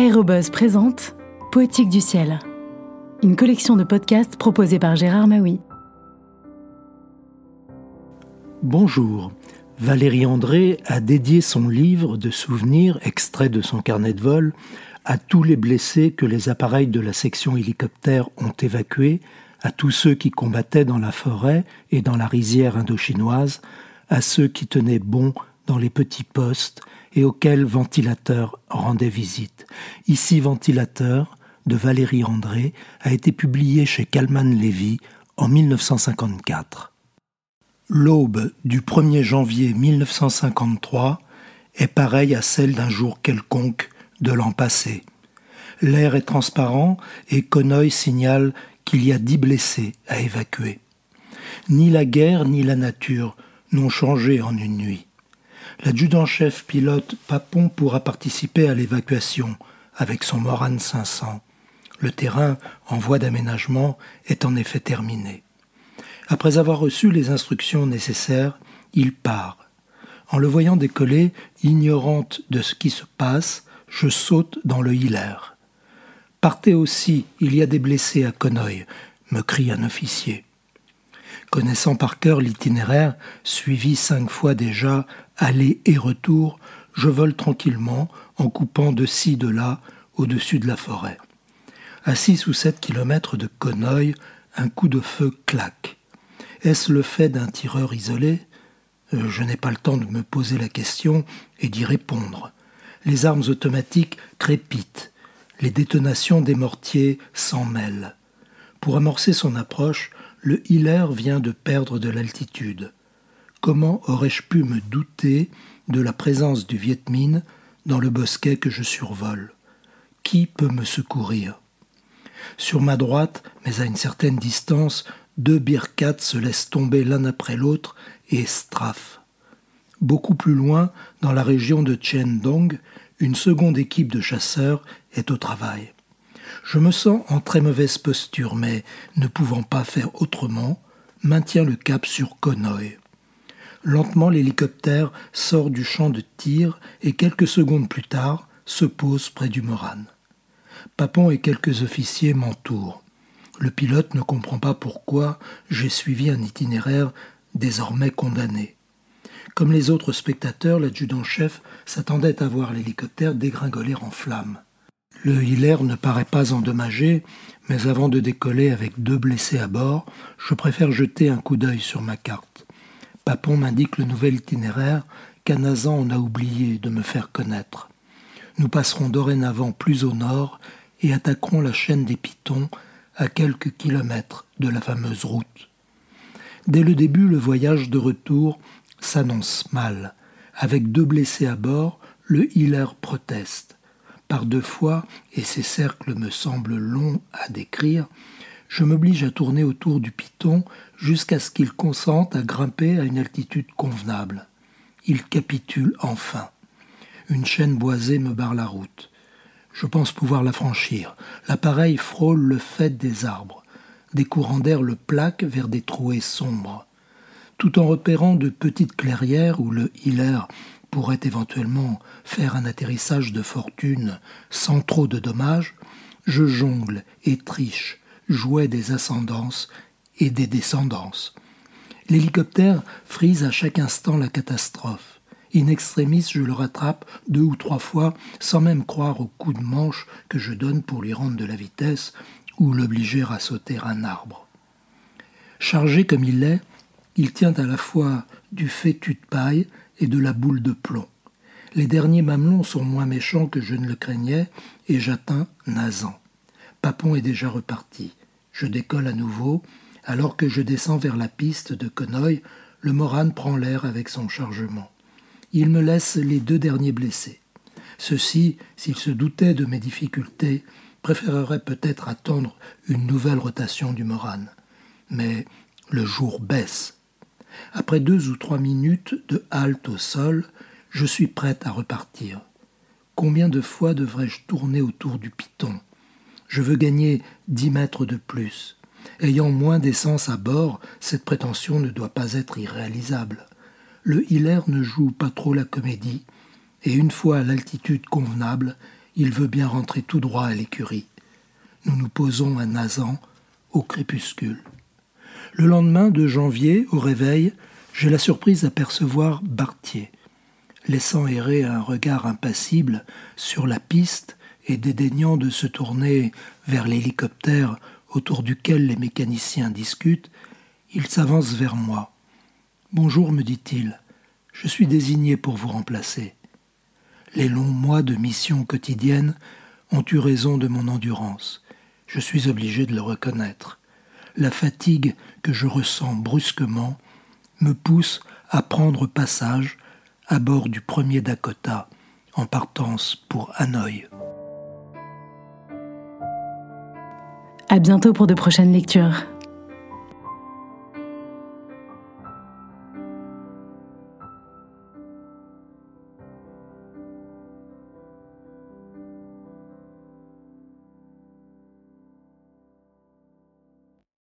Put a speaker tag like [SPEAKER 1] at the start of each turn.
[SPEAKER 1] Aérobuzz présente Poétique du ciel, une collection de podcasts proposée par Gérard Maui.
[SPEAKER 2] Bonjour. Valérie André a dédié son livre de souvenirs, extrait de son carnet de vol, à tous les blessés que les appareils de la section hélicoptère ont évacués, à tous ceux qui combattaient dans la forêt et dans la rizière indochinoise, à ceux qui tenaient bon dans les petits postes et auxquels Ventilateur rendait visite. Ici Ventilateur, de Valérie André, a été publié chez Calman Lévy en 1954. L'aube du 1er janvier 1953 est pareille à celle d'un jour quelconque de l'an passé. L'air est transparent et Conoy signale qu'il y a dix blessés à évacuer. Ni la guerre ni la nature n'ont changé en une nuit. L'adjudant-chef pilote Papon pourra participer à l'évacuation avec son Morane 500. Le terrain en voie d'aménagement est en effet terminé. Après avoir reçu les instructions nécessaires, il part. En le voyant décoller, ignorante de ce qui se passe, je saute dans le hilaire. Partez aussi, il y a des blessés à Conoy, me crie un officier. Connaissant par cœur l'itinéraire, suivi cinq fois déjà, aller et retour, je vole tranquillement en coupant de ci de là au-dessus de la forêt. À six ou sept kilomètres de Conoy, un coup de feu claque. Est-ce le fait d'un tireur isolé? Euh, Je n'ai pas le temps de me poser la question et d'y répondre. Les armes automatiques crépitent. Les détonations des mortiers s'en mêlent. Pour amorcer son approche, le Hiller vient de perdre de l'altitude. Comment aurais-je pu me douter de la présence du Viet Minh dans le bosquet que je survole? Qui peut me secourir? Sur ma droite, mais à une certaine distance, deux birkats se laissent tomber l'un après l'autre et strafent. Beaucoup plus loin, dans la région de Dong, une seconde équipe de chasseurs est au travail. Je me sens en très mauvaise posture, mais ne pouvant pas faire autrement, maintiens le cap sur Konoy. Lentement, l'hélicoptère sort du champ de tir et quelques secondes plus tard se pose près du Moran. Papon et quelques officiers m'entourent. Le pilote ne comprend pas pourquoi j'ai suivi un itinéraire désormais condamné. Comme les autres spectateurs, l'adjudant-chef s'attendait à voir l'hélicoptère dégringoler en flammes. Le Hiller ne paraît pas endommagé, mais avant de décoller avec deux blessés à bord, je préfère jeter un coup d'œil sur ma carte. Papon m'indique le nouvel itinéraire qu'Anazan en a oublié de me faire connaître. Nous passerons dorénavant plus au nord et attaquerons la chaîne des Pitons à quelques kilomètres de la fameuse route. Dès le début, le voyage de retour s'annonce mal. Avec deux blessés à bord, le Hiller proteste par deux fois, et ces cercles me semblent longs à décrire, je m'oblige à tourner autour du piton jusqu'à ce qu'il consente à grimper à une altitude convenable. Il capitule enfin. Une chaîne boisée me barre la route. Je pense pouvoir la franchir. L'appareil frôle le fait des arbres. Des courants d'air le plaquent vers des trouées sombres. Tout en repérant de petites clairières où le hiller pourrait éventuellement faire un atterrissage de fortune sans trop de dommages, je jongle et triche, jouais des ascendances et des descendances. L'hélicoptère frise à chaque instant la catastrophe. In extremis, je le rattrape deux ou trois fois sans même croire au coup de manche que je donne pour lui rendre de la vitesse ou l'obliger à sauter un arbre. Chargé comme il l'est, il tient à la fois du fétu de paille et de la boule de plomb. Les derniers mamelons sont moins méchants que je ne le craignais, et j'atteins Nazan. Papon est déjà reparti. Je décolle à nouveau. Alors que je descends vers la piste de Conoy, le Moran prend l'air avec son chargement. Il me laisse les deux derniers blessés. Ceux-ci, s'ils se doutaient de mes difficultés, préféreraient peut-être attendre une nouvelle rotation du Moran. Mais le jour baisse après deux ou trois minutes de halte au sol, je suis prête à repartir. Combien de fois devrais-je tourner autour du piton? Je veux gagner dix mètres de plus. Ayant moins d'essence à bord, cette prétention ne doit pas être irréalisable. Le Hiller ne joue pas trop la comédie, et une fois à l'altitude convenable, Il veut bien rentrer tout droit à l'écurie. Nous nous posons à Nazan au crépuscule. Le lendemain de janvier, au réveil, j'ai la surprise d'apercevoir Bartier. Laissant errer un regard impassible sur la piste et dédaignant de se tourner vers l'hélicoptère autour duquel les mécaniciens discutent, il s'avance vers moi. Bonjour, me dit-il. Je suis désigné pour vous remplacer. Les longs mois de mission quotidienne ont eu raison de mon endurance. Je suis obligé de le reconnaître. La fatigue que je ressens brusquement me pousse à prendre passage à bord du premier Dakota en partance pour Hanoï.
[SPEAKER 1] À bientôt pour de prochaines lectures.